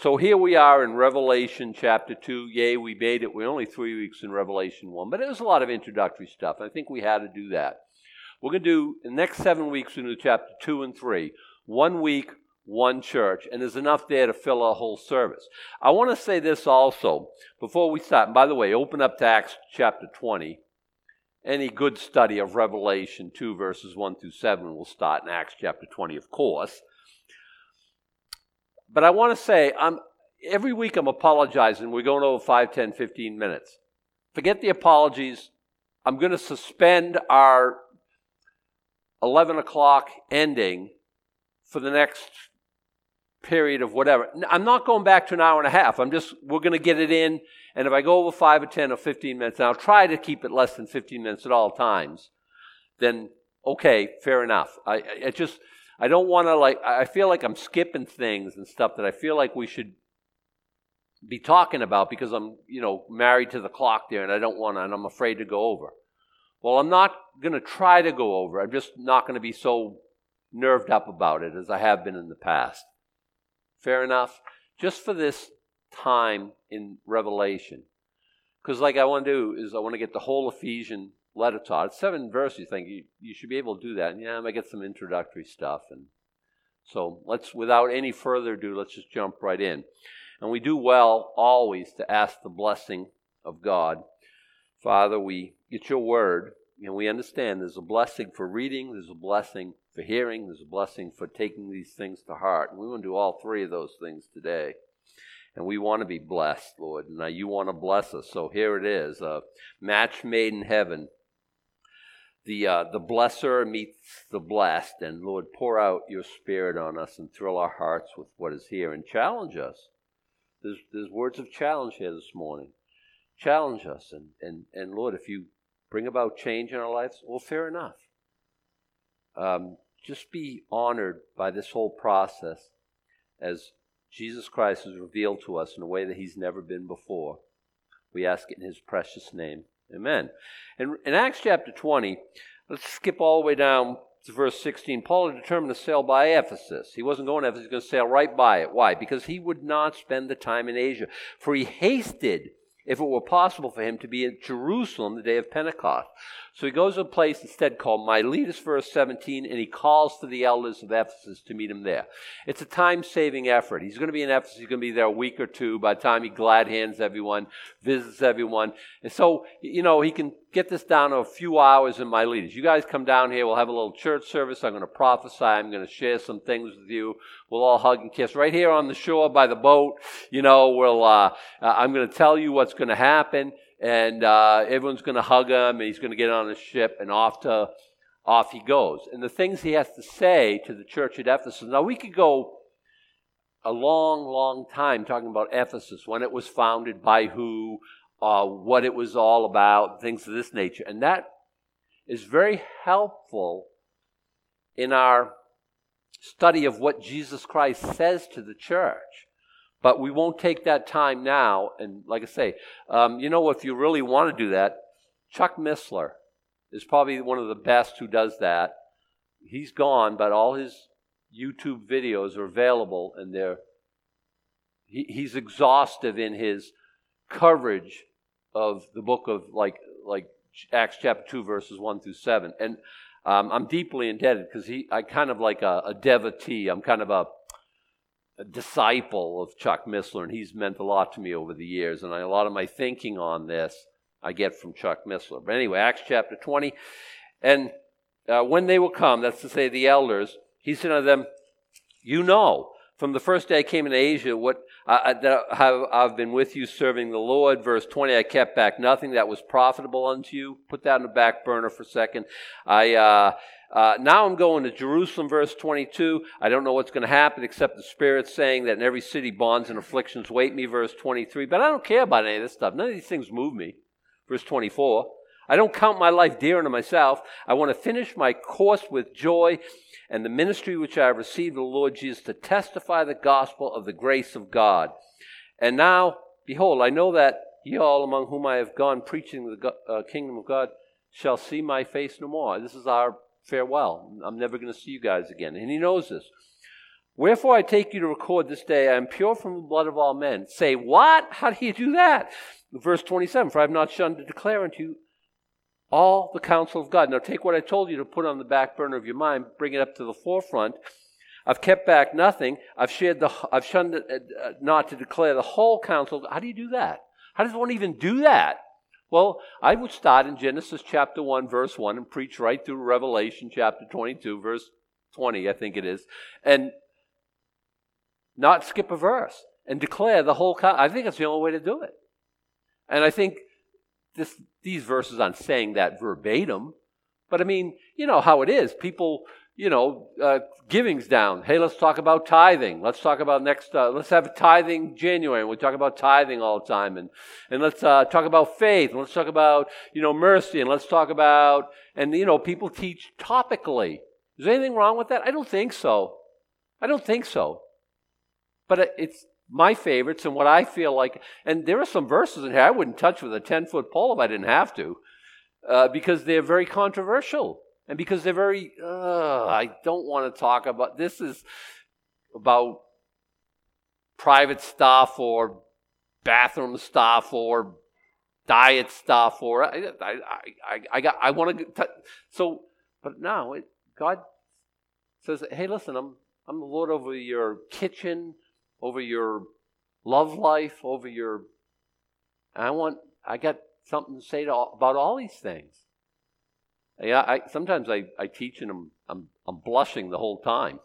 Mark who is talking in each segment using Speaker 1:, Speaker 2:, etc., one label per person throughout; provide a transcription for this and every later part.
Speaker 1: So here we are in Revelation chapter 2. Yay, we made it. We're only three weeks in Revelation 1, but it was a lot of introductory stuff. I think we had to do that. We're going to do, the next seven weeks, to do chapter 2 and 3. One week, one church, and there's enough there to fill a whole service. I want to say this also before we start. And by the way, open up to Acts chapter 20. Any good study of Revelation 2, verses 1 through 7 will start in Acts chapter 20, of course. But I want to say, I'm, every week I'm apologizing. We're going over 5, 10, 15 minutes. Forget the apologies. I'm going to suspend our 11 o'clock ending for the next period of whatever. I'm not going back to an hour and a half. I'm just, we're going to get it in. And if I go over 5 or 10 or 15 minutes, and I'll try to keep it less than 15 minutes at all times, then okay, fair enough. I, I just, I don't want to like, I feel like I'm skipping things and stuff that I feel like we should be talking about because I'm, you know, married to the clock there and I don't want to, and I'm afraid to go over. Well, I'm not going to try to go over. I'm just not going to be so nerved up about it as I have been in the past. Fair enough? Just for this time in Revelation. Because, like I want to do, is I want to get the whole Ephesian letter taught. It's seven verses. You think you, you should be able to do that. And yeah, I might get some introductory stuff. And so let's, without any further ado, let's just jump right in. And we do well always to ask the blessing of God. Father, we get your word, and we understand there's a blessing for reading, there's a blessing for hearing, there's a blessing for taking these things to heart. And we want to do all three of those things today. And we want to be blessed, Lord. Now you want to bless us. So here it is a match made in heaven the uh, the blesser meets the blessed, and Lord, pour out your Spirit on us and thrill our hearts with what is here, and challenge us. There's there's words of challenge here this morning. Challenge us, and and and Lord, if you bring about change in our lives, well, fair enough. Um, just be honored by this whole process, as Jesus Christ is revealed to us in a way that He's never been before. We ask it in His precious name. Amen. In, in Acts chapter 20, let's skip all the way down to verse 16. Paul had determined to sail by Ephesus. He wasn't going to Ephesus, he was going to sail right by it. Why? Because he would not spend the time in Asia. For he hasted if it were possible for him to be in Jerusalem the day of Pentecost. So he goes to a place instead called Miletus, verse 17, and he calls to the elders of Ephesus to meet him there. It's a time saving effort. He's going to be in Ephesus, he's going to be there a week or two by the time he glad hands everyone, visits everyone. And so, you know, he can get this down to a few hours in Miletus. You guys come down here, we'll have a little church service. I'm going to prophesy, I'm going to share some things with you. We'll all hug and kiss right here on the shore by the boat. You know, we'll, uh, uh I'm going to tell you what's going to happen and uh, everyone's going to hug him, and he's going to get on a ship, and off to off he goes. And the things he has to say to the church at Ephesus. Now we could go a long, long time talking about Ephesus, when it was founded, by who, uh, what it was all about, things of this nature, and that is very helpful in our study of what Jesus Christ says to the church. But we won't take that time now. And like I say, um, you know, if you really want to do that, Chuck Missler is probably one of the best who does that. He's gone, but all his YouTube videos are available, and they're he, he's exhaustive in his coverage of the book of like like Acts chapter two verses one through seven, and um, I'm deeply indebted because he I kind of like a, a devotee. I'm kind of a a disciple of Chuck Missler, and he's meant a lot to me over the years. And I, a lot of my thinking on this I get from Chuck Missler. But anyway, Acts chapter 20. And uh, when they will come, that's to say the elders, he said unto them, You know, from the first day I came into Asia, what uh, that have, I've been with you serving the Lord. Verse 20, I kept back nothing that was profitable unto you. Put that in the back burner for a second. I, uh, uh, now I'm going to Jerusalem, verse 22. I don't know what's going to happen except the Spirit saying that in every city bonds and afflictions wait me, verse 23. But I don't care about any of this stuff. None of these things move me, verse 24. I don't count my life dear unto myself. I want to finish my course with joy and the ministry which I have received of the Lord Jesus to testify the gospel of the grace of God. And now, behold, I know that ye all among whom I have gone preaching the uh, kingdom of God shall see my face no more. This is our farewell. I'm never going to see you guys again. And he knows this. Wherefore I take you to record this day, I am pure from the blood of all men. Say, what? How do you do that? Verse 27 For I have not shunned to declare unto you all the counsel of God. Now take what I told you to put on the back burner of your mind, bring it up to the forefront. I've kept back nothing. I've shared the, I've shunned uh, uh, not to declare the whole counsel. How do you do that? How does one even do that? Well, I would start in Genesis chapter 1, verse 1, and preach right through Revelation chapter 22, verse 20, I think it is, and not skip a verse and declare the whole. I think it's the only way to do it. And I think this, these verses aren't saying that verbatim, but I mean, you know how it is. People, you know, uh, giving's down. Hey, let's talk about tithing. Let's talk about next. Uh, let's have a tithing January. We talk about tithing all the time, and and let's uh, talk about faith. And let's talk about you know mercy, and let's talk about and you know people teach topically. Is there anything wrong with that? I don't think so. I don't think so. But it's my favorites and what I feel like. And there are some verses in here I wouldn't touch with a 10 foot pole if I didn't have to, uh, because they're very controversial. And because they're very, uh, I don't want to talk about this is about private stuff or bathroom stuff or diet stuff or I, I, I, I got I want to so but now God says hey listen I'm I'm the Lord over your kitchen over your love life, over your. I want. I got something to say to all, about all these things. Yeah, I, sometimes I, I teach and I'm, I'm, I'm blushing the whole time.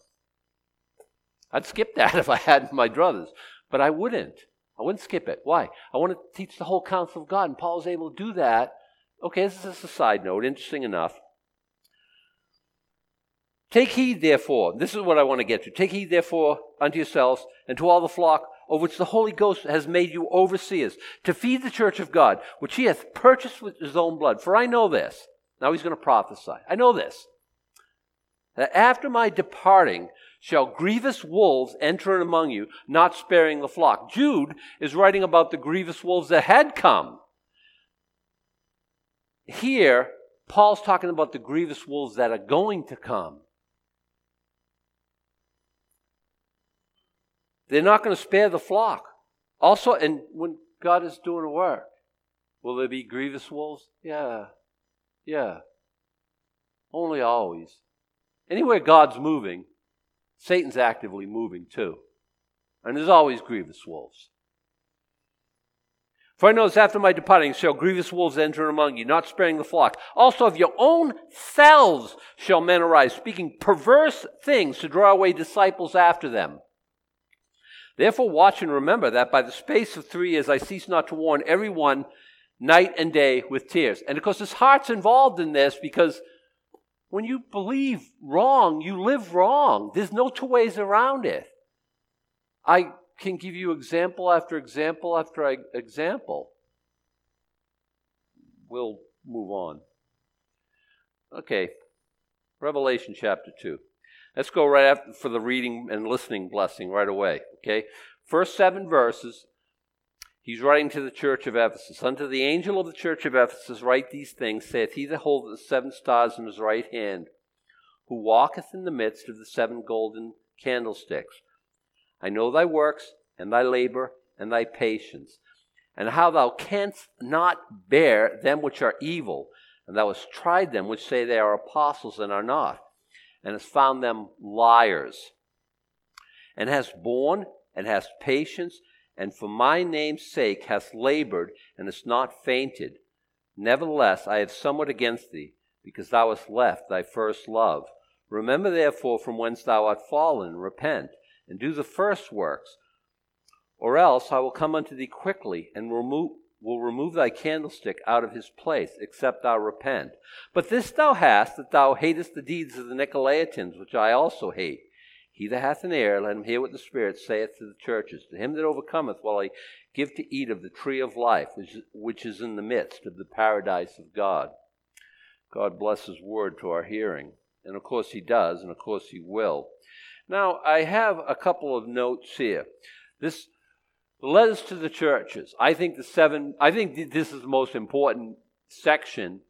Speaker 1: I'd skip that if I had my druthers, but I wouldn't. I wouldn't skip it. Why? I want to teach the whole counsel of God, and Paul's able to do that. Okay, this is a side note, interesting enough. Take heed, therefore, this is what I want to get to. Take heed, therefore, unto yourselves and to all the flock over which the Holy Ghost has made you overseers, to feed the church of God, which he hath purchased with his own blood. For I know this. Now he's going to prophesy. I know this. That after my departing shall grievous wolves enter in among you, not sparing the flock. Jude is writing about the grievous wolves that had come. Here, Paul's talking about the grievous wolves that are going to come. They're not going to spare the flock. Also, and when God is doing a work, will there be grievous wolves? Yeah. Yeah. Only always. Anywhere God's moving, Satan's actively moving too. And there's always grievous wolves. For I that after my departing shall grievous wolves enter among you, not sparing the flock. Also of your own selves shall men arise, speaking perverse things to draw away disciples after them. Therefore, watch and remember that by the space of three years I cease not to warn everyone night and day with tears. And of course, his heart's involved in this because when you believe wrong, you live wrong. There's no two ways around it. I can give you example after example after example. We'll move on. Okay, Revelation chapter 2. Let's go right after for the reading and listening blessing right away. Okay? First seven verses, he's writing to the church of Ephesus. Unto the angel of the church of Ephesus write these things, saith he that holdeth the seven stars in his right hand, who walketh in the midst of the seven golden candlesticks. I know thy works, and thy labor, and thy patience, and how thou canst not bear them which are evil, and thou hast tried them which say they are apostles and are not and has found them liars, and has borne and has patience, and for my name's sake hast labored and hast not fainted. Nevertheless, I have somewhat against thee, because thou hast left thy first love. Remember therefore from whence thou art fallen, repent, and do the first works, or else I will come unto thee quickly, and remove, will remove thy candlestick out of his place, except thou repent. But this thou hast, that thou hatest the deeds of the Nicolaitans, which I also hate. He that hath an ear, let him hear what the Spirit saith to the churches. To him that overcometh will I give to eat of the tree of life, which, which is in the midst of the paradise of God. God bless his word to our hearing. And of course he does, and of course he will. Now, I have a couple of notes here. This letters to the churches. I think the seven, I think this is the most important section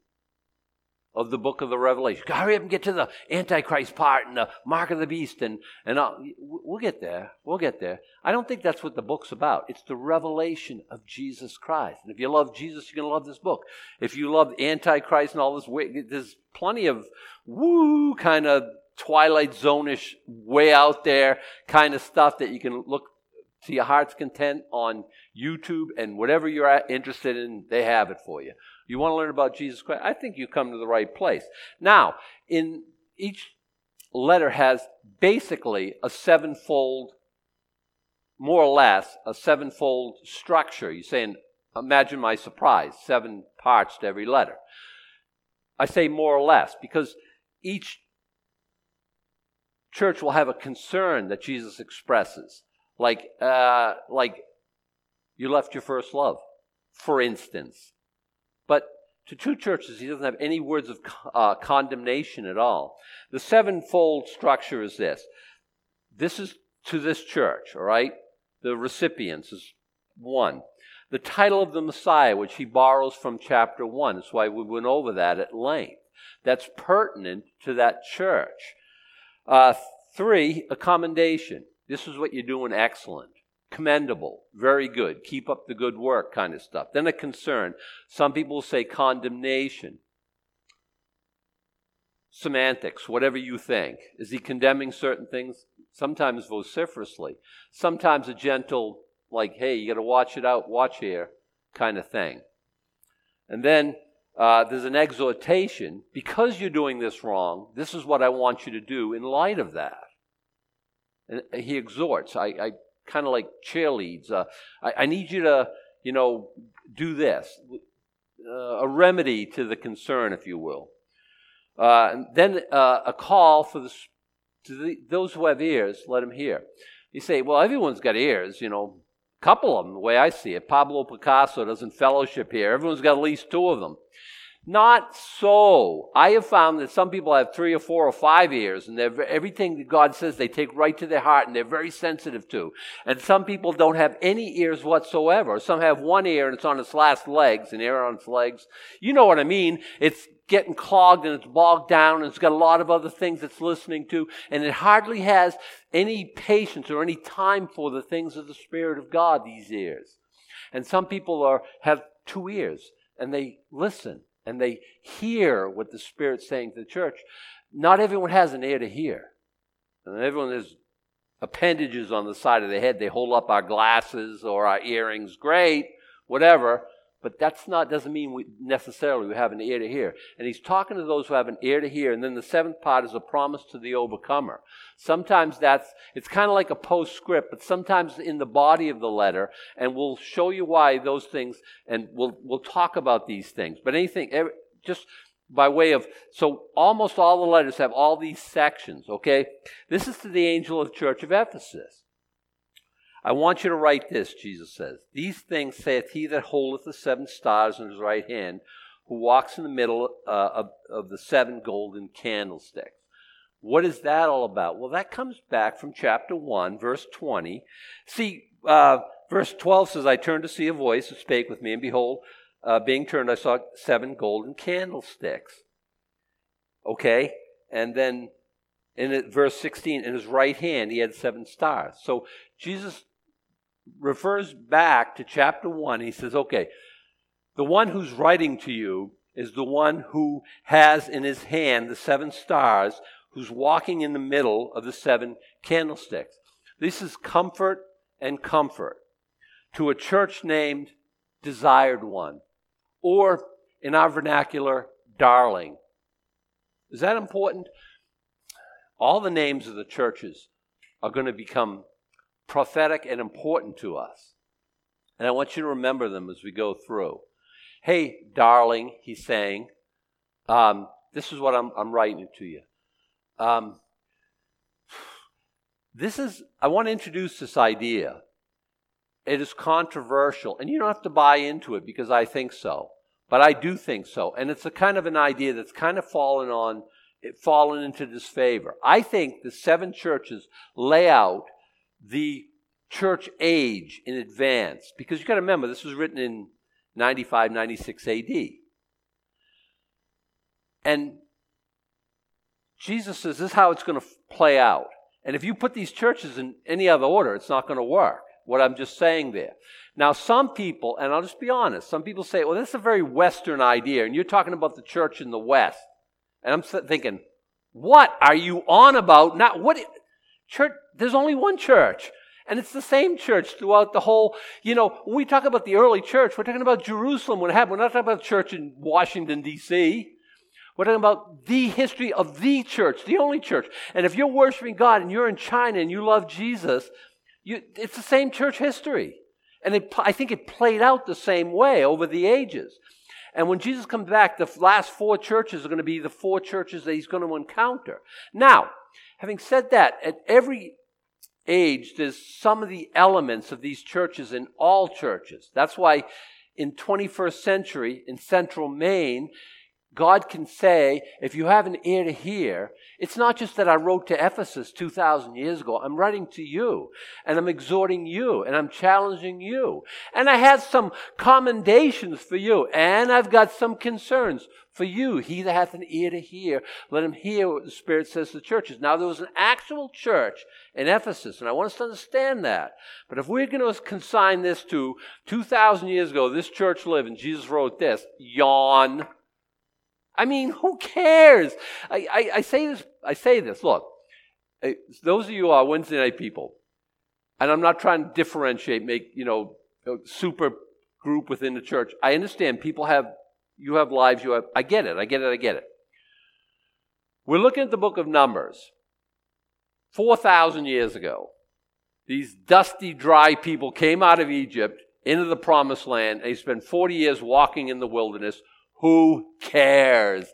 Speaker 1: of the book of the Revelation. Hurry up and get to the Antichrist part and the mark of the beast, and and I'll, we'll get there. We'll get there. I don't think that's what the book's about. It's the revelation of Jesus Christ. And if you love Jesus, you're going to love this book. If you love Antichrist and all this, there's plenty of woo kind of Twilight Zone-ish, way out there kind of stuff that you can look to your heart's content on YouTube and whatever you're interested in, they have it for you. You want to learn about Jesus Christ? I think you come to the right place. Now, in each letter has basically a sevenfold, more or less, a sevenfold structure. You're saying, imagine my surprise, seven parts to every letter. I say more or less because each church will have a concern that Jesus expresses, like uh, like you left your first love, for instance. But to two churches, he doesn't have any words of uh, condemnation at all. The sevenfold structure is this this is to this church, all right? The recipients is one. The title of the Messiah, which he borrows from chapter one. That's why we went over that at length. That's pertinent to that church. Uh, three, a commendation. This is what you're doing excellent commendable, very good, keep up the good work kind of stuff. Then a concern. Some people say condemnation. Semantics, whatever you think. Is he condemning certain things? Sometimes vociferously. Sometimes a gentle, like, hey, you got to watch it out, watch here kind of thing. And then uh, there's an exhortation because you're doing this wrong, this is what I want you to do in light of that. And he exhorts. I, I kind of like cheerleads. Uh, I, I, need you to, you know, do this. Uh, a remedy to the concern, if you will. Uh, then uh, a call for the, to the, those who have ears, let them hear. You say, well, everyone's got ears, you know, a couple of them, the way I see it. Pablo Picasso doesn't fellowship here. Everyone's got at least two of them. Not so. I have found that some people have three or four or five ears, and everything that God says they take right to their heart, and they're very sensitive to. And some people don't have any ears whatsoever. Some have one ear, and it's on its last legs, an ear on its legs. You know what I mean? It's getting clogged and it's bogged down and it's got a lot of other things it's listening to and it hardly has any patience or any time for the things of the spirit of god these ears and some people are have two ears and they listen and they hear what the Spirit's saying to the church. Not everyone has an ear to hear. And everyone has appendages on the side of the head. They hold up our glasses or our earrings. Great, whatever. But that's not doesn't mean we necessarily we have an ear to hear. And he's talking to those who have an ear to hear. And then the seventh part is a promise to the overcomer. Sometimes that's it's kind of like a postscript, but sometimes in the body of the letter, and we'll show you why those things, and we'll we'll talk about these things. But anything, every, just by way of so almost all the letters have all these sections. Okay, this is to the angel of the church of Ephesus. I want you to write this, Jesus says. These things saith he that holdeth the seven stars in his right hand, who walks in the middle uh, of, of the seven golden candlesticks. What is that all about? Well, that comes back from chapter 1, verse 20. See, uh, verse 12 says, I turned to see a voice that spake with me, and behold, uh, being turned, I saw seven golden candlesticks. Okay? And then in verse 16, in his right hand, he had seven stars. So Jesus refers back to chapter 1. He says, okay, the one who's writing to you is the one who has in his hand the seven stars, who's walking in the middle of the seven candlesticks. This is comfort and comfort to a church named Desired One, or in our vernacular, Darling. Is that important? All the names of the churches are going to become prophetic and important to us. And I want you to remember them as we go through. Hey, darling, he's saying, um, this is what I'm, I'm writing to you. Um, this is, I want to introduce this idea. It is controversial, and you don't have to buy into it because I think so, but I do think so. And it's a kind of an idea that's kind of fallen on, fallen into disfavor. I think the seven churches lay out the church age in advance. Because you've got to remember, this was written in 95, 96 AD. And Jesus says this is how it's going to play out. And if you put these churches in any other order, it's not going to work. What I'm just saying there. Now, some people, and I'll just be honest, some people say, well, this is a very Western idea, and you're talking about the church in the West. And I'm thinking, what are you on about? Not what church, there's only one church. And it's the same church throughout the whole, you know, we talk about the early church, we're talking about Jerusalem when it happened. We're not talking about the church in Washington, D.C. We're talking about the history of the church, the only church. And if you're worshiping God and you're in China and you love Jesus, you, it's the same church history. And it, I think it played out the same way over the ages. And when Jesus comes back, the last four churches are going to be the four churches that he's going to encounter. Now, having said that, at every age, there's some of the elements of these churches in all churches. That's why in 21st century, in central Maine, God can say, if you have an ear to hear, it's not just that I wrote to Ephesus 2,000 years ago. I'm writing to you, and I'm exhorting you, and I'm challenging you. And I have some commendations for you, and I've got some concerns for you. He that hath an ear to hear, let him hear what the Spirit says to the churches. Now, there was an actual church in Ephesus, and I want us to understand that. But if we're going to consign this to 2,000 years ago, this church lived, and Jesus wrote this, yawn. I mean, who cares? I, I, I say this. I say this. Look, those of you are Wednesday night people, and I'm not trying to differentiate, make you know, super group within the church. I understand people have, you have lives. You have. I get it. I get it. I get it. We're looking at the book of Numbers. Four thousand years ago, these dusty, dry people came out of Egypt into the promised land, they spent 40 years walking in the wilderness who cares?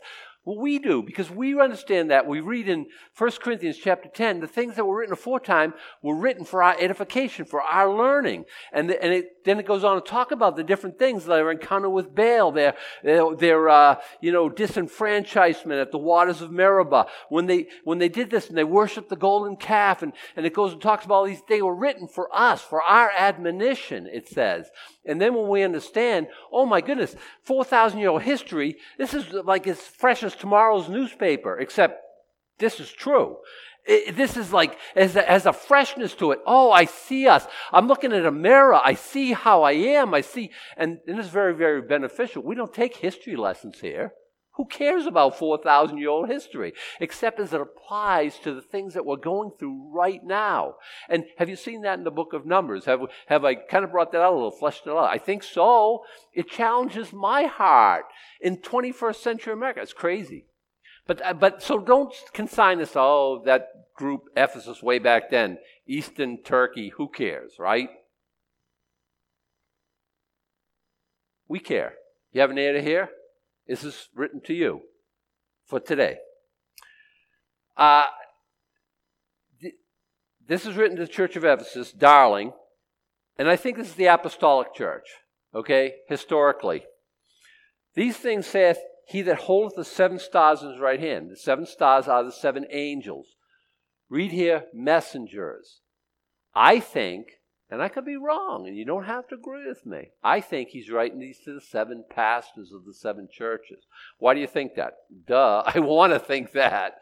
Speaker 1: Well, we do because we understand that. We read in 1 Corinthians chapter 10, the things that were written aforetime were written for our edification, for our learning. And, the, and it, then it goes on to talk about the different things that are encountered with Baal, their, their, their uh, you know, disenfranchisement at the waters of Meribah. When they, when they did this and they worshiped the golden calf, and, and it goes and talks about all these, they were written for us, for our admonition, it says. And then when we understand, oh my goodness, 4,000 year old history, this is like as fresh as tomorrow's newspaper, except this is true. It, this is like, as a, as a freshness to it. Oh, I see us. I'm looking at a mirror. I see how I am. I see, and, and is very, very beneficial. We don't take history lessons here. Who cares about 4,000 year old history? Except as it applies to the things that we're going through right now. And have you seen that in the book of Numbers? Have, have I kind of brought that out a little, fleshed it out? I think so. It challenges my heart in 21st century America. It's crazy. But, uh, but so don't consign us, oh, that group, Ephesus, way back then, Eastern Turkey, who cares, right? We care. You have an ear to hear? This is written to you for today. Uh, th- this is written to the church of Ephesus, darling, and I think this is the apostolic church, okay, historically. These things saith he that holdeth the seven stars in his right hand. The seven stars are the seven angels. Read here, messengers. I think and I could be wrong, and you don't have to agree with me. I think he's writing these to the seven pastors of the seven churches. Why do you think that? Duh, I want to think that.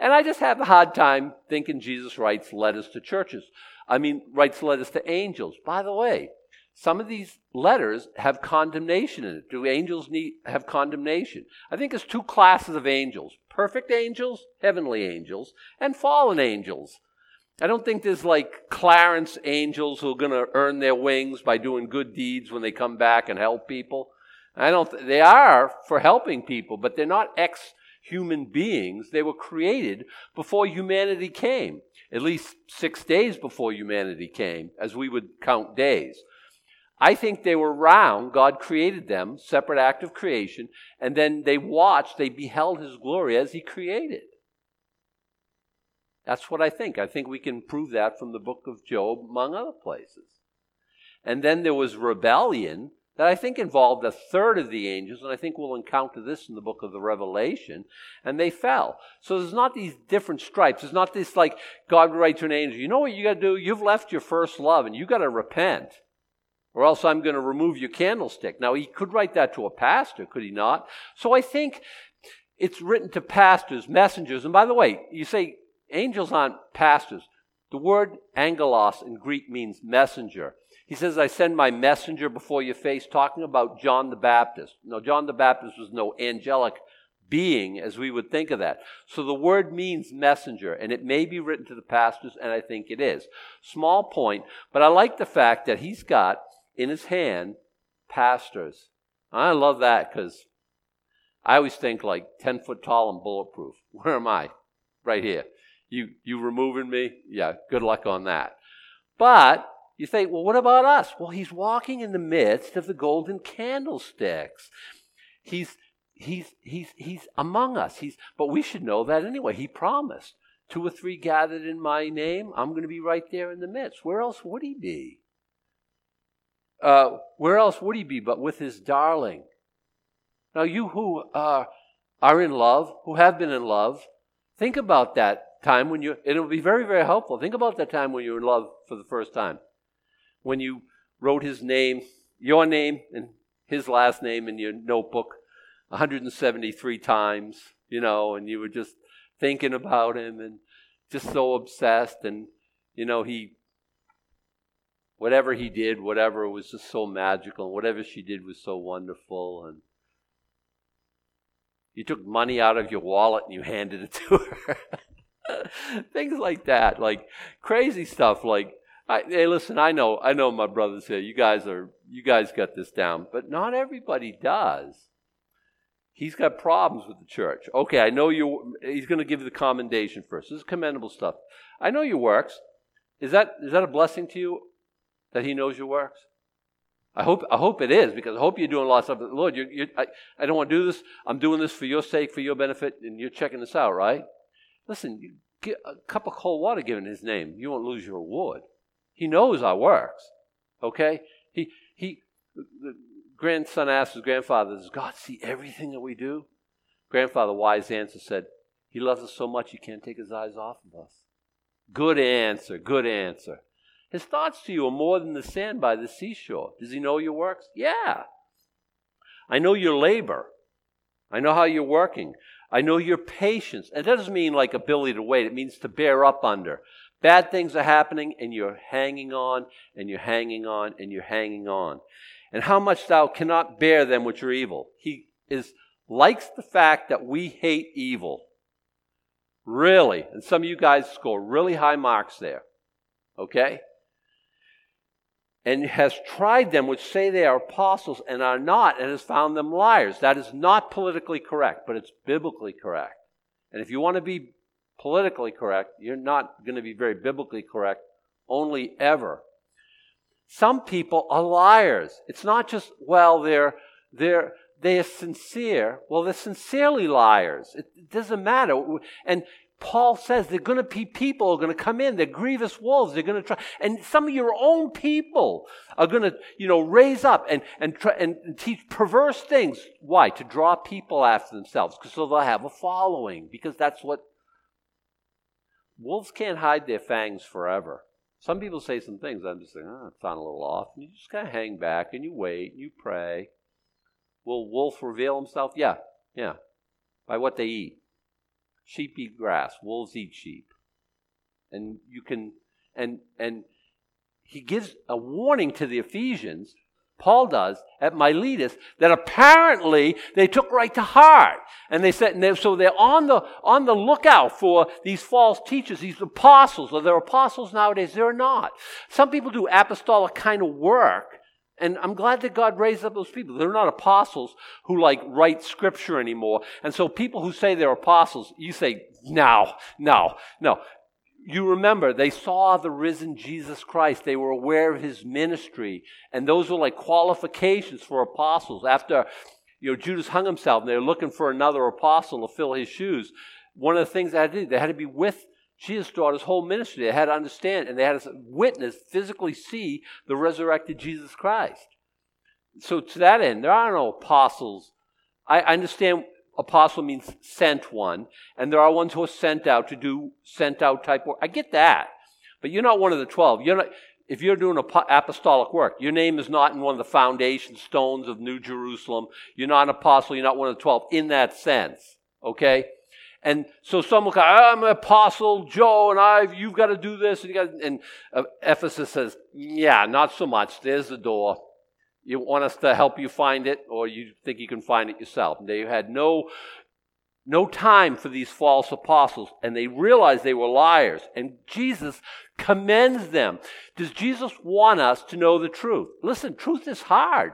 Speaker 1: And I just have a hard time thinking Jesus writes letters to churches. I mean, writes letters to angels. By the way, some of these letters have condemnation in it. Do angels need have condemnation? I think there's two classes of angels perfect angels, heavenly angels, and fallen angels. I don't think there's like Clarence angels who are going to earn their wings by doing good deeds when they come back and help people. I don't. Th- they are for helping people, but they're not ex human beings. They were created before humanity came, at least six days before humanity came, as we would count days. I think they were round. God created them, separate act of creation, and then they watched, they beheld His glory as He created. That's what I think. I think we can prove that from the book of Job, among other places. And then there was rebellion that I think involved a third of the angels, and I think we'll encounter this in the book of the Revelation, and they fell. So there's not these different stripes. It's not this like God would write to an angel, you know what you got to do? You've left your first love, and you got to repent, or else I'm going to remove your candlestick. Now, he could write that to a pastor, could he not? So I think it's written to pastors, messengers. And by the way, you say angels aren't pastors. The word angelos in Greek means messenger. He says, I send my messenger before your face, talking about John the Baptist. Now, John the Baptist was no angelic being as we would think of that. So the word means messenger, and it may be written to the pastors, and I think it is. Small point, but I like the fact that he's got in his hand pastors. I love that because I always think like 10 foot tall and bulletproof. Where am I? Right here. You, you removing me? Yeah, good luck on that. But you think, well, what about us? Well, he's walking in the midst of the golden candlesticks. He's, he's, he's, he's among us. He's, but we should know that anyway. He promised two or three gathered in my name, I'm going to be right there in the midst. Where else would he be? Uh, where else would he be but with his darling? Now, you who are, are in love, who have been in love, think about that time when you, and it will be very, very helpful. Think about that time when you were in love for the first time. When you wrote his name, your name, and his last name in your notebook 173 times, you know, and you were just thinking about him and just so obsessed. And, you know, he, whatever he did, whatever was just so magical, and whatever she did was so wonderful. And you took money out of your wallet and you handed it to her. Things like that, like crazy stuff. Like, I, hey, listen, I know, I know, my brothers here. You guys are, you guys got this down, but not everybody does. He's got problems with the church. Okay, I know you. He's going to give you the commendation first. This is commendable stuff. I know your works. Is that is that a blessing to you that he knows your works? I hope I hope it is because I hope you're doing a lot of stuff. Lord, you, you, I, I don't want to do this. I'm doing this for your sake, for your benefit, and you're checking this out, right? Listen, get a cup of cold water given his name. You won't lose your reward. He knows our works. Okay? He he the, grandson asked his grandfather, Does God see everything that we do? Grandfather, wise answer, said, He loves us so much he can't take his eyes off of us. Good answer, good answer. His thoughts to you are more than the sand by the seashore. Does he know your works? Yeah. I know your labor. I know how you're working. I know your patience. And that doesn't mean like ability to wait, it means to bear up under. Bad things are happening, and you're hanging on, and you're hanging on, and you're hanging on and how much thou cannot bear them which are evil. He is likes the fact that we hate evil. Really. And some of you guys score really high marks there. Okay? And has tried them which say they are apostles and are not, and has found them liars. That is not politically correct, but it's biblically correct. And if you want to be politically correct, you're not going to be very biblically correct only ever some people are liars. It's not just, well, they're, they're, they are sincere. Well, they're sincerely liars. It, doesn't matter. And Paul says they're going to be people are going to come in. They're grievous wolves. They're going to try, and some of your own people are going to, you know, raise up and and try and teach perverse things. Why? To draw people after themselves, because so they'll have a following. Because that's what wolves can't hide their fangs forever. Some people say some things. I'm just saying, oh, it a little off. And you just kind of hang back and you wait and you pray. Will wolf reveal himself? Yeah, yeah. By what they eat. Sheep eat grass. Wolves eat sheep. And you can, and and he gives a warning to the Ephesians Paul does at Miletus that apparently they took right to heart. And they said, and they, so they're on the, on the lookout for these false teachers, these apostles. Are there apostles nowadays? They're not. Some people do apostolic kind of work. And I'm glad that God raised up those people. They're not apostles who like write scripture anymore. And so people who say they're apostles, you say, no, no, no you remember they saw the risen Jesus Christ. They were aware of his ministry. And those were like qualifications for apostles. After you know, Judas hung himself and they were looking for another apostle to fill his shoes. One of the things they had to do, they had to be with Jesus throughout his whole ministry. They had to understand and they had to witness, physically see the resurrected Jesus Christ. So to that end, there are no apostles. I understand apostle means sent one, and there are ones who are sent out to do sent out type work. I get that. But you're not one of the 12. You're not, if you're doing apostolic work, your name is not in one of the foundation stones of New Jerusalem. You're not an apostle. You're not one of the 12 in that sense. okay? And so someone go, I'm an apostle, Joe, and I've you've got to do this. And, got, and uh, Ephesus says, yeah, not so much. There's the door. You want us to help you find it, or you think you can find it yourself. And they had no, no time for these false apostles, and they realized they were liars. And Jesus commends them. Does Jesus want us to know the truth? Listen, truth is hard.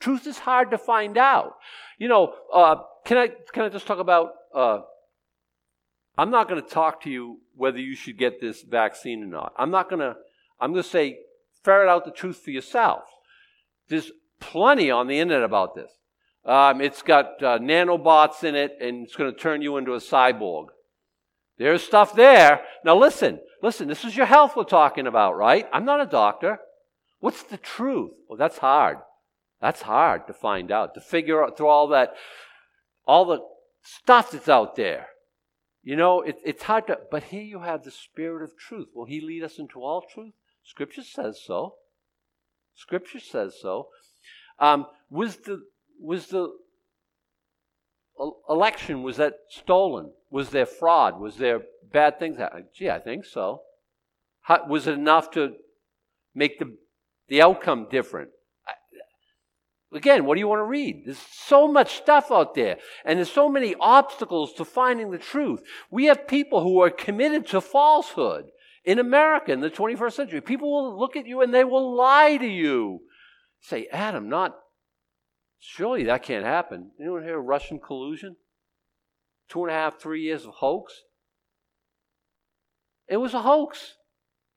Speaker 1: Truth is hard to find out. You know, uh, can I can I just talk about? Uh, I'm not going to talk to you whether you should get this vaccine or not. I'm not going to. I'm going to say ferret out the truth for yourself. There's plenty on the internet about this. Um, it's got uh, nanobots in it, and it's going to turn you into a cyborg. There's stuff there. Now listen, listen. This is your health we're talking about, right? I'm not a doctor. What's the truth? Well, that's hard. That's hard to find out, to figure out through all that, all the stuff that's out there. You know, it, it's hard to, but here you have the Spirit of truth. Will He lead us into all truth? Scripture says so. Scripture says so. Um, was the was the election was that stolen? Was there fraud? Was there bad things? Gee, I think so. How, was it enough to make the the outcome different? Again, what do you want to read? There's so much stuff out there, and there's so many obstacles to finding the truth. We have people who are committed to falsehood in America in the 21st century. People will look at you and they will lie to you. Say, Adam, not surely that can't happen. Anyone hear of Russian collusion? Two and a half, three years of hoax? It was a hoax.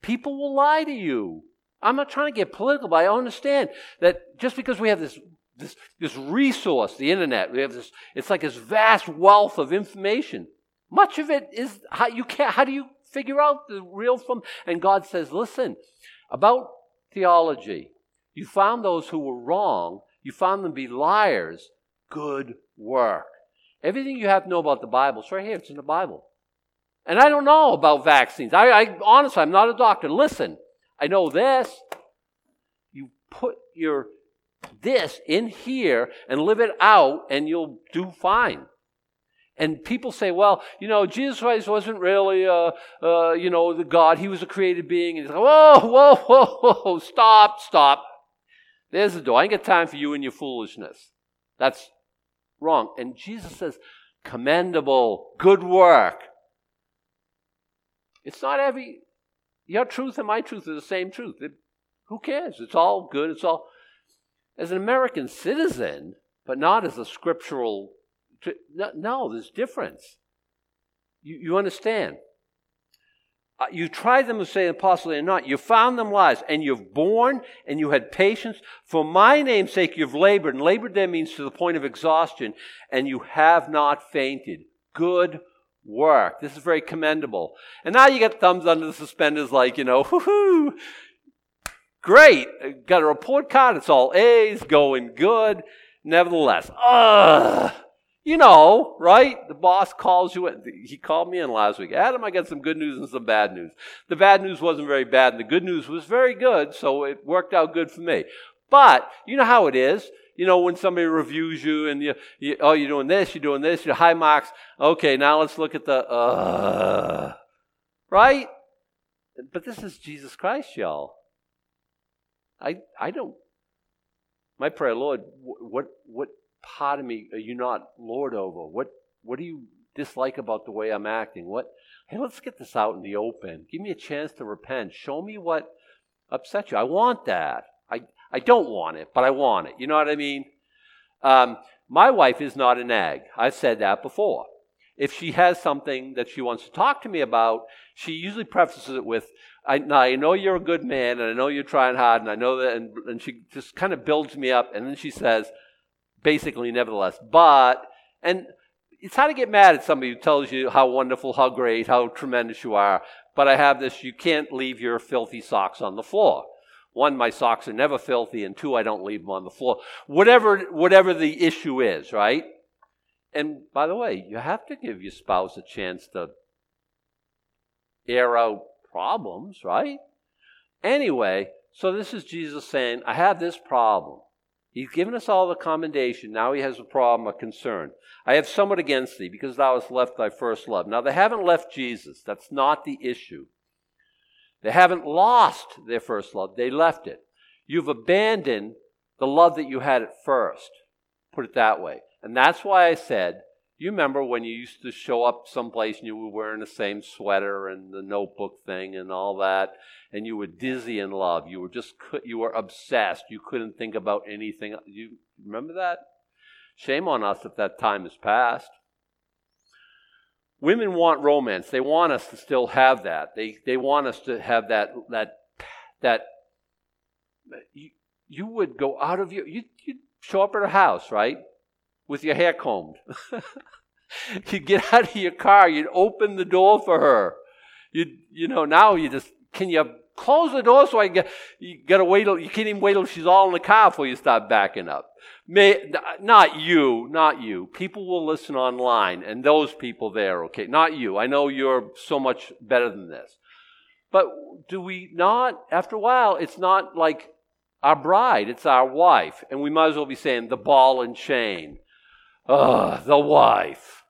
Speaker 1: People will lie to you. I'm not trying to get political, but I understand that just because we have this this, this resource, the internet, we have this, it's like this vast wealth of information. Much of it is how you can how do you figure out the real from and God says, listen, about theology, you found those who were wrong, you found them to be liars, good work. Everything you have to know about the Bible, it's right here, it's in the Bible. And I don't know about vaccines. I, I honestly, I'm not a doctor. Listen, I know this. You put your this in here and live it out, and you'll do fine. And people say, well, you know, Jesus Christ wasn't really, uh, uh, you know, the God. He was a created being. And he's like, whoa, whoa, whoa, whoa, stop, stop. There's the door. I ain't got time for you and your foolishness. That's wrong. And Jesus says, commendable, good work. It's not every, your truth and my truth are the same truth. It, who cares? It's all good. It's all. As an American citizen, but not as a scriptural. No, there's difference. You, you understand? Uh, you tried them to say apostle they're not. You found them lies, and you've borne and you had patience. For my name's sake, you've labored, and labored there means to the point of exhaustion, and you have not fainted. Good work. This is very commendable. And now you get thumbs under the suspenders like, you know, whoo Great. Uh, got a report card. It's all A's, going good. Nevertheless, ugh. You know, right? The boss calls you. He called me in last week. Adam, I got some good news and some bad news. The bad news wasn't very bad, and the good news was very good, so it worked out good for me. But you know how it is you know, when somebody reviews you and you, you oh, you're doing this, you're doing this, you're high marks. Okay, now let's look at the, uh, right? But this is Jesus Christ, y'all. I, I don't, my prayer, Lord, what, what part of me are you not Lord over? What, what do you dislike about the way I'm acting? What, hey, let's get this out in the open. Give me a chance to repent. Show me what upset you. I want that. I, I don't want it, but I want it. You know what I mean? Um, my wife is not a nag. I've said that before. If she has something that she wants to talk to me about, she usually prefaces it with, I, I know you're a good man, and I know you're trying hard, and I know that, and, and she just kind of builds me up, and then she says, basically, nevertheless, but, and it's hard to get mad at somebody who tells you how wonderful, how great, how tremendous you are, but I have this, you can't leave your filthy socks on the floor. One, my socks are never filthy, and two, I don't leave them on the floor. Whatever, whatever the issue is, right? And by the way, you have to give your spouse a chance to air out problems, right? Anyway, so this is Jesus saying, I have this problem. He's given us all the commendation. Now he has a problem, a concern. I have somewhat against thee, because thou hast left thy first love. Now they haven't left Jesus. That's not the issue. They haven't lost their first love. They left it. You've abandoned the love that you had at first. Put it that way. And that's why I said, you remember when you used to show up someplace and you were wearing the same sweater and the notebook thing and all that, and you were dizzy in love. You were just you were obsessed. You couldn't think about anything. You remember that? Shame on us if that time has passed. Women want romance. They want us to still have that. They they want us to have that that that. You, you would go out of your you you'd show up at her house, right, with your hair combed. you'd get out of your car. You'd open the door for her. You'd, you know now you just can you close the door so I can get, you gotta wait till, you can't even wait till she's all in the car before you start backing up. May, not you, not you. People will listen online and those people there, okay? Not you. I know you're so much better than this. But do we not, after a while, it's not like our bride, it's our wife. And we might as well be saying the ball and chain. Ugh, the wife.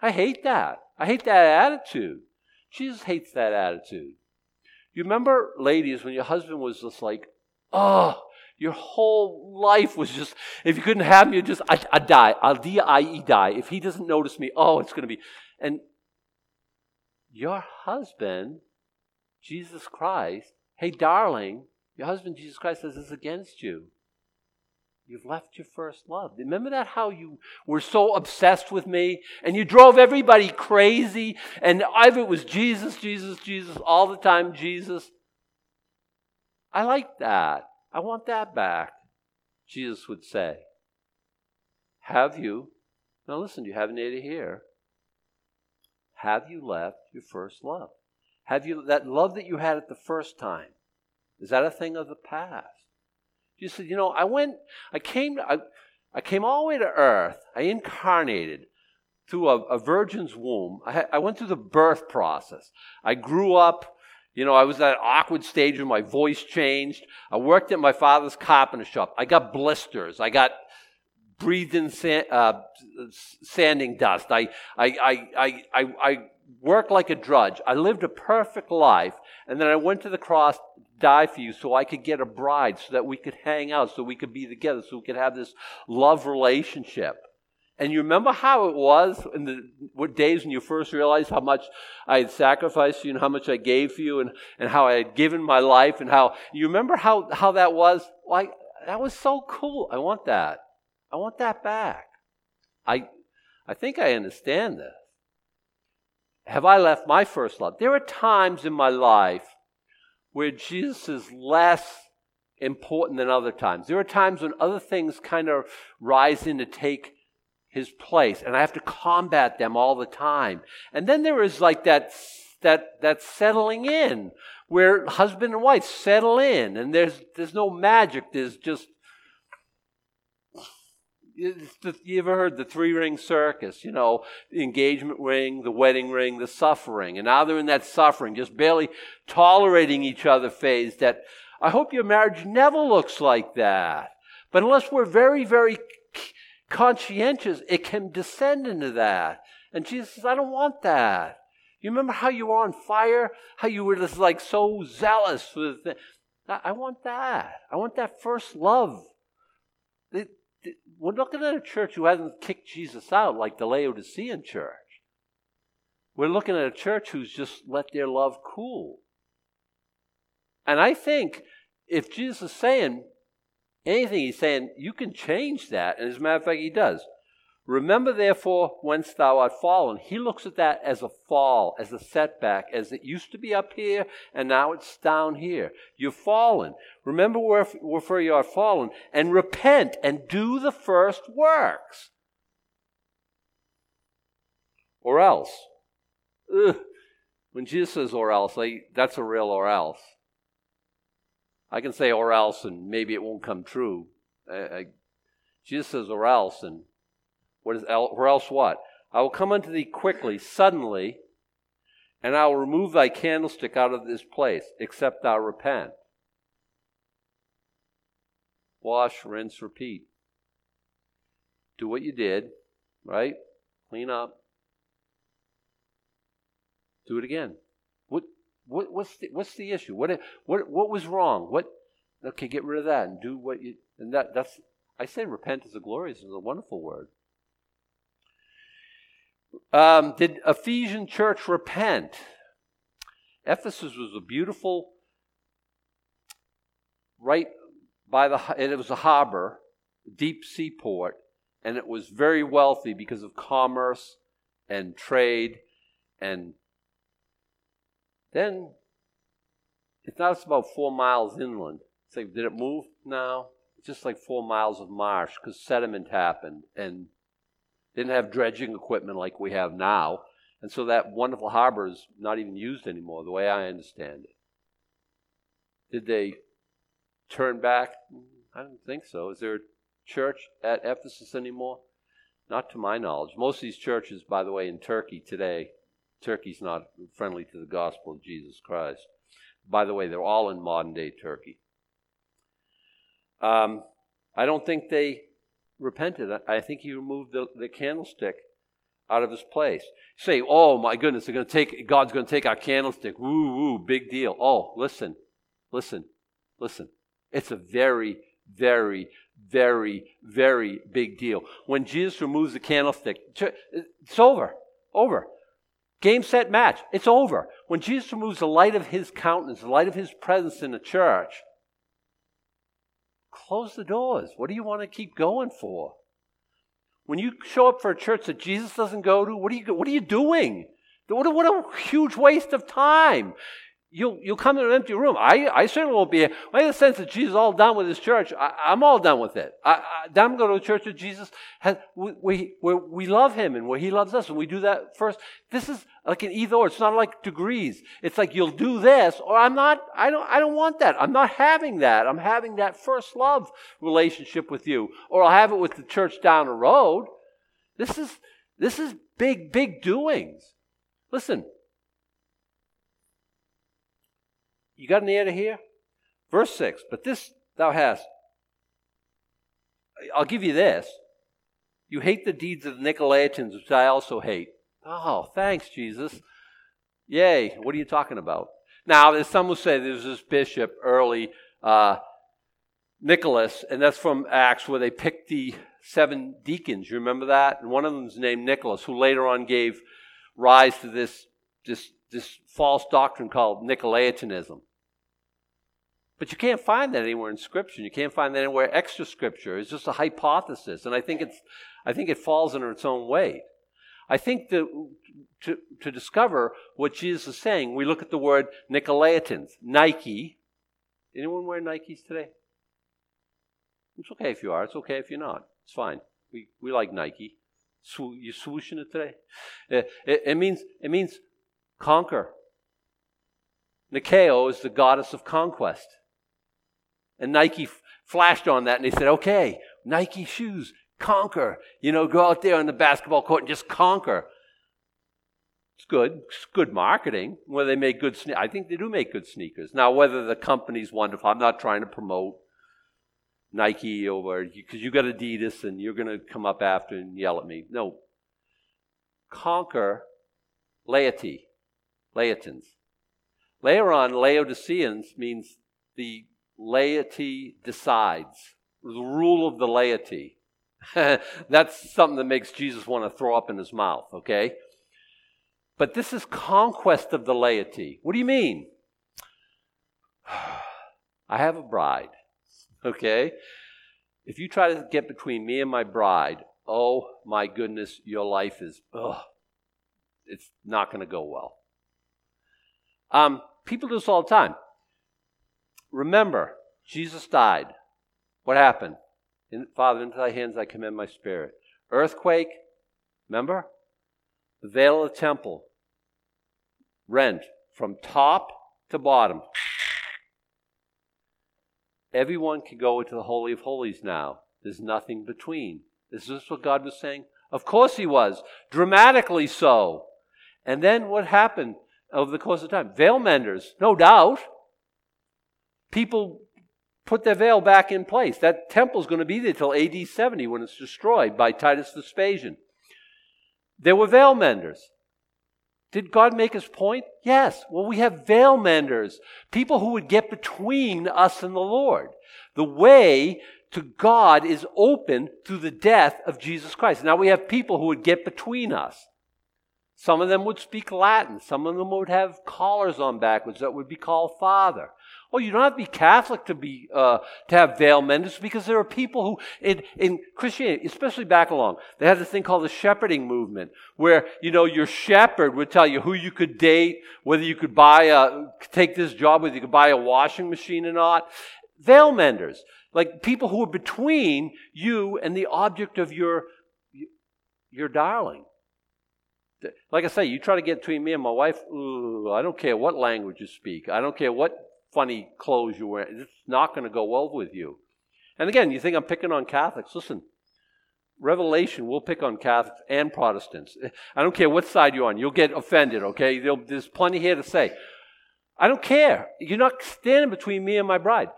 Speaker 1: I hate that. I hate that attitude. Jesus hates that attitude. You remember, ladies, when your husband was just like, oh, your whole life was just, if you couldn't have me, you just, I, I die. I'll D-I-E die. If he doesn't notice me, oh, it's going to be. And your husband, Jesus Christ, hey, darling, your husband, Jesus Christ, says this against you. You've left your first love. Remember that how you were so obsessed with me and you drove everybody crazy and it was Jesus, Jesus, Jesus, all the time Jesus. I like that. I want that back. Jesus would say, Have you, now listen, do you have an ear to hear. Have you left your first love? Have you, that love that you had at the first time, is that a thing of the past? You said, you know, I went, I came, I, I came all the way to earth. I incarnated through a, a virgin's womb. I, I went through the birth process. I grew up, you know, I was at an awkward stage when my voice changed. I worked at my father's carpenter shop. I got blisters. I got breathed in sand, uh, sanding dust. I, I, I, I, I, I worked like a drudge. I lived a perfect life. And then I went to the cross die for you so I could get a bride, so that we could hang out, so we could be together, so we could have this love relationship. And you remember how it was in the days when you first realized how much I had sacrificed for you and how much I gave for you and, and how I had given my life and how you remember how, how that was? Like that was so cool. I want that. I want that back. I I think I understand this. Have I left my first love? There are times in my life where Jesus is less important than other times. There are times when other things kind of rise in to take his place, and I have to combat them all the time. And then there is like that that that settling in where husband and wife settle in, and there's there's no magic. There's just you ever heard the three ring circus? You know, the engagement ring, the wedding ring, the suffering. And now they're in that suffering, just barely tolerating each other phase that I hope your marriage never looks like that. But unless we're very, very conscientious, it can descend into that. And Jesus says, I don't want that. You remember how you were on fire? How you were just like so zealous for the thing? I want that. I want that first love. We're looking at a church who hasn't kicked Jesus out like the Laodicean church. We're looking at a church who's just let their love cool. And I think if Jesus is saying anything, he's saying you can change that. And as a matter of fact, he does. Remember, therefore, whence thou art fallen. He looks at that as a fall, as a setback, as it used to be up here, and now it's down here. You've fallen. Remember where, wherefore you are fallen, and repent and do the first works. Or else. Ugh. When Jesus says or else, I, that's a real or else. I can say or else, and maybe it won't come true. I, I, Jesus says or else, and what is or else what? I will come unto thee quickly, suddenly, and I will remove thy candlestick out of this place, except thou repent. wash, rinse, repeat. Do what you did, right? Clean up. Do it again. What, what what's the, what's the issue? What what what was wrong? What okay, get rid of that and do what you and that that's I say repent is a glorious is a wonderful word. Um, did Ephesian church repent? Ephesus was a beautiful, right by the, it was a harbor, deep seaport, and it was very wealthy because of commerce and trade. And then it's not it's about four miles inland. It's like, did it move? No. It's just like four miles of marsh because sediment happened and didn't have dredging equipment like we have now. And so that wonderful harbor is not even used anymore, the way I understand it. Did they turn back? I don't think so. Is there a church at Ephesus anymore? Not to my knowledge. Most of these churches, by the way, in Turkey today, Turkey's not friendly to the gospel of Jesus Christ. By the way, they're all in modern day Turkey. Um, I don't think they repented. I think he removed the, the candlestick out of his place. say, oh my goodness, they're going to take God's going to take our candlestick. Woo woo, big deal. Oh, listen, listen, listen. It's a very, very, very, very big deal. When Jesus removes the candlestick, it's over, over. Game, set, match. It's over. When Jesus removes the light of his countenance, the light of his presence in the church, close the doors. What do you want to keep going for? When you show up for a church that Jesus doesn't go to, what are you, what are you doing? What a, what a huge waste of time. You'll, you'll come to an empty room. I, I certainly won't be here. I the sense that Jesus is all done with his church. I, am all done with it. I, I, I'm going to a church that Jesus has, we, we, where we love him and where he loves us, and we do that first. This is like an either or. It's not like degrees. It's like you'll do this, or I'm not, I don't, I don't want that. I'm not having that. I'm having that first love relationship with you, or I'll have it with the church down the road. This is, this is big, big doings. Listen, You got an ear to hear? Verse 6 But this thou hast. I'll give you this. You hate the deeds of the Nicolaitans, which I also hate. Oh, thanks, Jesus. Yay. What are you talking about? Now, there's some who say there's this bishop early, uh, Nicholas, and that's from Acts where they picked the seven deacons. You remember that? And one of them is named Nicholas, who later on gave rise to this, this, this false doctrine called Nicolaitanism. But you can't find that anywhere in Scripture. You can't find that anywhere extra Scripture. It's just a hypothesis, and I think it's, I think it falls under its own weight. I think to, to discover what Jesus is saying, we look at the word Nicolaitans, Nike. Anyone wear Nikes today? It's okay if you are. It's okay if you're not. It's fine. We, we like Nike. You swooshing it today? It, it, it, means, it means conquer. Nikeo is the goddess of conquest. And Nike f- flashed on that and they said, okay, Nike shoes, conquer. You know, go out there on the basketball court and just conquer. It's good. It's good marketing. Whether they make good sneakers, I think they do make good sneakers. Now, whether the company's wonderful, I'm not trying to promote Nike over because you got Adidas and you're going to come up after and yell at me. No. Conquer laity, Laitans. Later on, Laodiceans means the laity decides. The rule of the laity. That's something that makes Jesus want to throw up in his mouth, okay? But this is conquest of the laity. What do you mean? I have a bride, okay? If you try to get between me and my bride, oh my goodness, your life is, ugh, it's not going to go well. Um, people do this all the time. Remember, Jesus died. What happened? In, Father, into thy hands I commend my spirit. Earthquake, remember? The veil of the temple rent from top to bottom. Everyone can go into the Holy of Holies now. There's nothing between. Is this what God was saying? Of course He was. Dramatically so. And then what happened over the course of time? Veil menders, no doubt. People put their veil back in place. That temple's going to be there till AD 70 when it's destroyed by Titus Vespasian. There were veil menders. Did God make his point? Yes. Well, we have veil menders, people who would get between us and the Lord. The way to God is open through the death of Jesus Christ. Now we have people who would get between us. Some of them would speak Latin. Some of them would have collars on backwards that would be called Father. Oh, you don't have to be Catholic to be uh, to have veil menders because there are people who in, in Christianity, especially back along, they had this thing called the shepherding movement, where you know your shepherd would tell you who you could date, whether you could buy a take this job, whether you could buy a washing machine or not. Veil menders, like people who are between you and the object of your your darling. Like I say, you try to get between me and my wife. Ooh, I don't care what language you speak. I don't care what funny clothes you wear. It's not going to go well with you. And again, you think I'm picking on Catholics. Listen, Revelation will pick on Catholics and Protestants. I don't care what side you're on. You'll get offended, okay? There'll, there's plenty here to say. I don't care. You're not standing between me and my bride.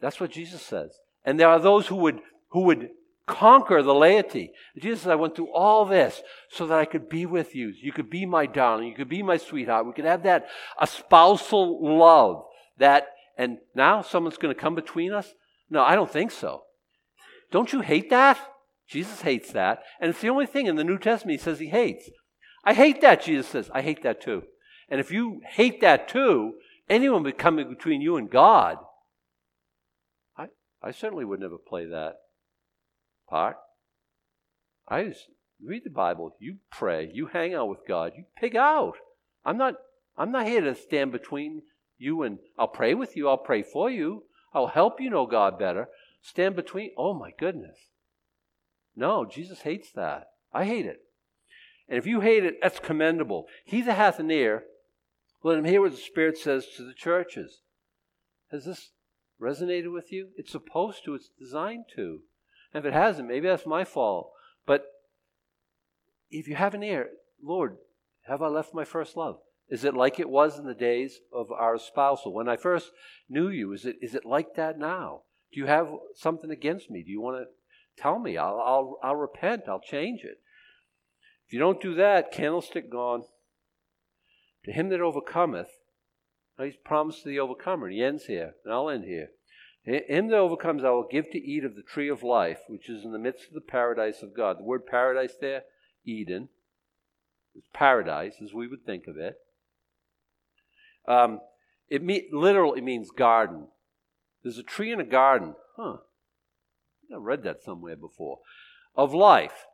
Speaker 1: That's what Jesus says. And there are those who would, who would conquer the laity. Jesus said, I went through all this so that I could be with you. You could be my darling. You could be my sweetheart. We could have that espousal love that, and now someone's going to come between us? No, I don't think so. Don't you hate that? Jesus hates that. And it's the only thing in the New Testament he says he hates. I hate that, Jesus says. I hate that too. And if you hate that too, anyone coming between you and God, I, I certainly would never play that part. I just read the Bible, you pray, you hang out with God, you pig out. I'm not I'm not here to stand between you and I'll pray with you, I'll pray for you, I'll help you know God better. Stand between, oh my goodness. No, Jesus hates that. I hate it. And if you hate it, that's commendable. He that hath an ear, let him hear what the Spirit says to the churches. Has this resonated with you? It's supposed to, it's designed to. And if it hasn't, maybe that's my fault. But if you have an ear, Lord, have I left my first love? Is it like it was in the days of our spousal? When I first knew you, is it, is it like that now? Do you have something against me? Do you want to tell me? I'll, I'll, I'll repent. I'll change it. If you don't do that, candlestick gone. To him that overcometh, he's promised to the overcomer. He ends here, and I'll end here. Him that overcomes, I will give to eat of the tree of life, which is in the midst of the paradise of God. The word paradise there, Eden, is paradise as we would think of it. Um, it me- literally means garden. There's a tree in a garden. Huh. I read that somewhere before. Of life.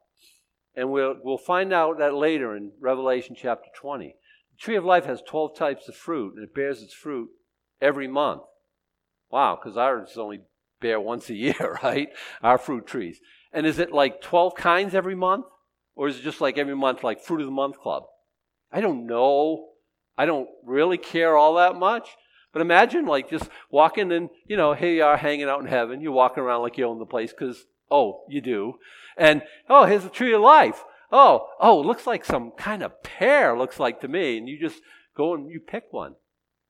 Speaker 1: And we'll, we'll find out that later in Revelation chapter 20. The tree of life has 12 types of fruit, and it bears its fruit every month. Wow, because ours only bear once a year, right? Our fruit trees. And is it like 12 kinds every month? Or is it just like every month, like Fruit of the Month Club? I don't know. I don't really care all that much. But imagine like just walking and, you know, here you are hanging out in heaven. You're walking around like you own the place because, oh, you do. And, oh, here's the tree of life. Oh, oh, it looks like some kind of pear, looks like to me. And you just go and you pick one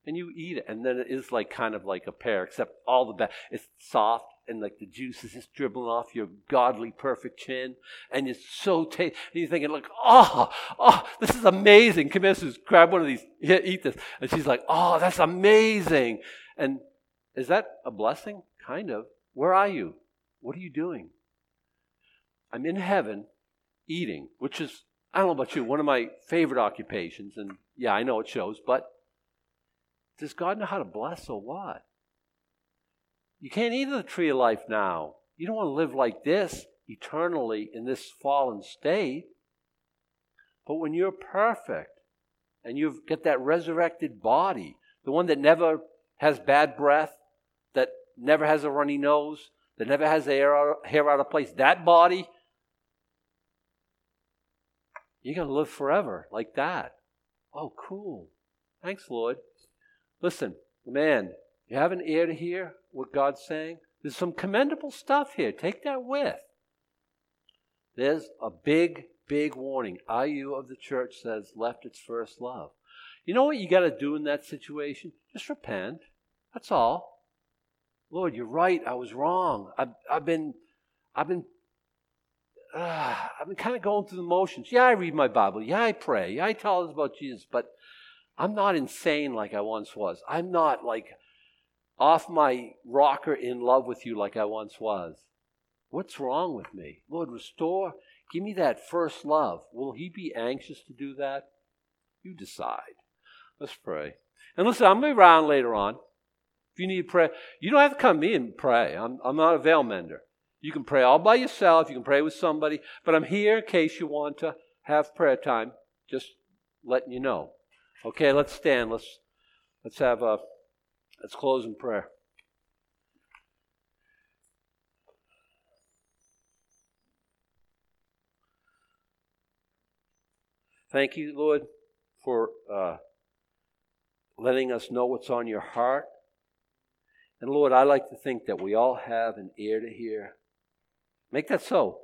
Speaker 1: and you eat it. And then it is like kind of like a pear, except all the best. It's soft and like the juice is just dribbling off your godly perfect chin, and it's so tasty. And you're thinking, like, oh, oh, this is amazing. Come here, Suze, grab one of these, here, eat this. And she's like, oh, that's amazing. And is that a blessing? Kind of. Where are you? What are you doing? I'm in heaven eating, which is, I don't know about you, one of my favorite occupations. And yeah, I know it shows, but does God know how to bless or what? You can't eat of the tree of life now. You don't want to live like this eternally in this fallen state. But when you're perfect and you've got that resurrected body, the one that never has bad breath, that never has a runny nose, that never has hair out, hair out of place, that body, you're going to live forever like that. Oh, cool. Thanks, Lord. Listen, man, you have an ear to hear what God's saying? There's some commendable stuff here. Take that with. There's a big, big warning. IU of the church says left its first love. You know what you got to do in that situation? Just repent. That's all. Lord, you're right. I was wrong. I've, I've been, I've been, uh, I've been kind of going through the motions. Yeah, I read my Bible. Yeah, I pray. Yeah, I tell others about Jesus. But I'm not insane like I once was. I'm not like off my rocker in love with you like I once was. What's wrong with me? Lord, restore. Give me that first love. Will He be anxious to do that? You decide. Let's pray. And listen, I'm going to be around later on. If you need prayer, you don't have to come to me and pray. I'm, I'm not a veil mender. You can pray all by yourself. You can pray with somebody. But I'm here in case you want to have prayer time. Just letting you know. Okay, let's stand. Let's let's have a let's close in prayer. Thank you, Lord, for uh, letting us know what's on your heart. And Lord, I like to think that we all have an ear to hear. Make that so.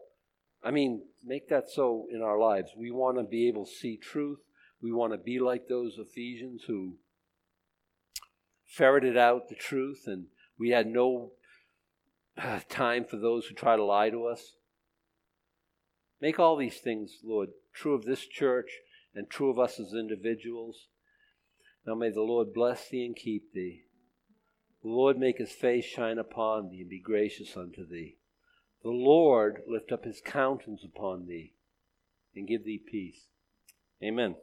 Speaker 1: I mean, make that so in our lives. We want to be able to see truth. We want to be like those Ephesians who ferreted out the truth and we had no uh, time for those who try to lie to us. Make all these things, Lord, true of this church and true of us as individuals. Now may the Lord bless thee and keep thee. The Lord make his face shine upon thee and be gracious unto thee. The Lord lift up his countenance upon thee and give thee peace. Amen.